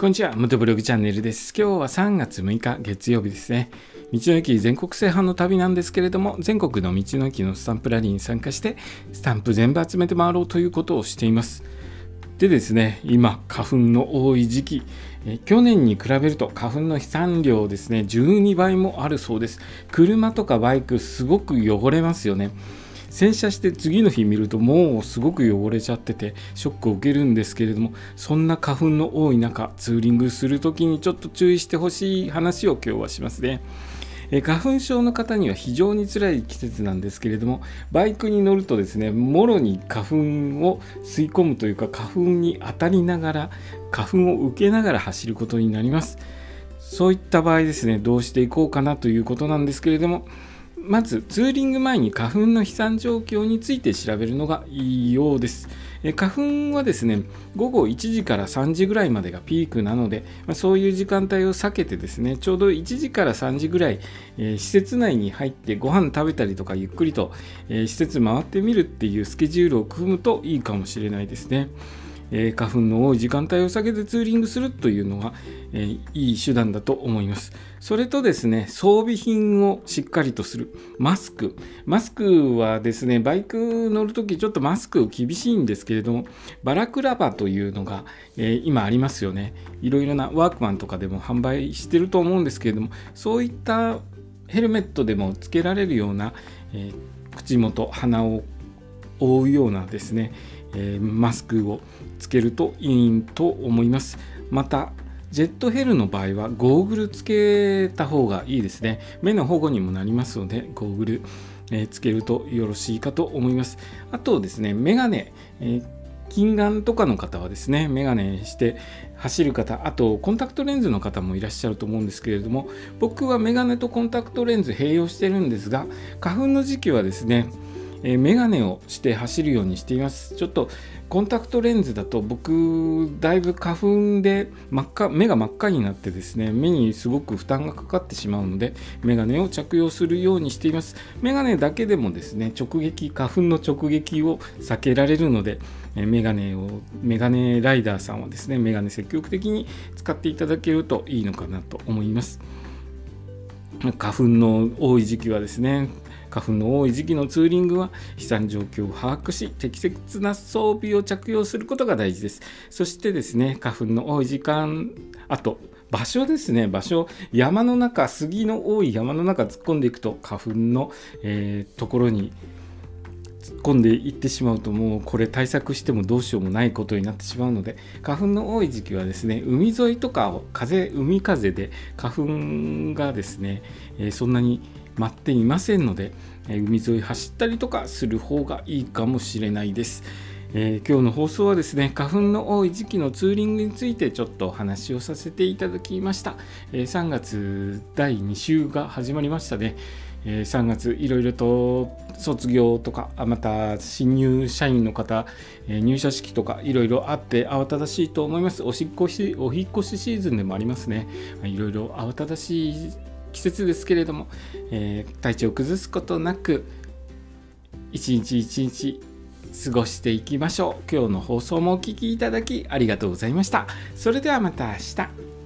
こんにちは、元ブログチャンネルです。今日は3月6日月曜日ですね。道の駅全国制覇の旅なんですけれども、全国の道の駅のスタンプラリーに参加して、スタンプ全部集めて回ろうということをしています。でですね、今、花粉の多い時期、え去年に比べると花粉の飛散量ですね、12倍もあるそうです。車とかバイク、すごく汚れますよね。洗車して次の日見るともうすごく汚れちゃっててショックを受けるんですけれどもそんな花粉の多い中ツーリングする時にちょっと注意してほしい話を今日はしますね。え花粉症の方には非常に辛い季節なんですけれどもバイクに乗るとですねもろに花粉を吸い込むというか花粉に当たりながら花粉を受けながら走ることになりますそういった場合ですねどうしていこうかなということなんですけれどもまずツーリング前に花粉の飛散状況について調べるのがいいようです。花粉はですね午後1時から3時ぐらいまでがピークなので、まあ、そういう時間帯を避けてですねちょうど1時から3時ぐらい、えー、施設内に入ってご飯食べたりとかゆっくりと、えー、施設回ってみるっていうスケジュールを組むといいかもしれないですね。え、花粉の多い時間帯を避けてツーリングするというのは、え、いい手段だと思います。それとですね、装備品をしっかりとする。マスク。マスクはですね、バイク乗るときちょっとマスク厳しいんですけれども、バラクラバというのが、え、今ありますよね。いろいろなワークマンとかでも販売してると思うんですけれども、そういったヘルメットでもつけられるような、え口元、鼻を覆うようなですね、えー、マスクをつけるといいと思います。またジェットヘルの場合はゴーグルつけた方がいいですね。目の保護にもなりますのでゴーグル、えー、つけるとよろしいかと思います。あとですねメガネ、えー近眼とかの方はですね、メガネして走る方、あとコンタクトレンズの方もいらっしゃると思うんですけれども、僕はメガネとコンタクトレンズ併用してるんですが、花粉の時期はですね、えー、メガネをして走るようにしています。ちょっとコンタクトレンズだと僕だいぶ花粉で真っ赤目が真っ赤になってですね目にすごく負担がかかってしまうのでメガネを着用するようにしていますメガネだけでもですね直撃花粉の直撃を避けられるのでメガネをメガネライダーさんはですねメガネ積極的に使っていただけるといいのかなと思います花粉の多い時期はですね花粉の多い時期のツーリングは飛散状況を把握し適切な装備を着用することが大事です。そしてですね花粉の多い時間あと場所ですね。場所山の中杉の多い山の中突っ込んでいくと花粉の、えー、ところに突っ込んでいってしまうともうこれ対策してもどうしようもないことになってしまうので花粉の多い時期はですね海沿いとかを風海風で花粉がですね、えー、そんなに待っていませんので、え海沿い走ったりとかする方がいいかもしれないです。えー、今日の放送はですね花粉の多い時期のツーリングについてちょっとお話をさせていただきました、えー、3月第2週が始まりましたね、えー、3月いろいろと卒業とかまた新入社員の方、え入社式とかいろいろあって慌ただしいと思います。お引越しお引越しシーズンでもありますね。いろいろ慌ただしい季節ですけれども、えー、体調を崩すことなく一日一日過ごしていきましょう。今日の放送もお聴きいただきありがとうございました。それではまた明日。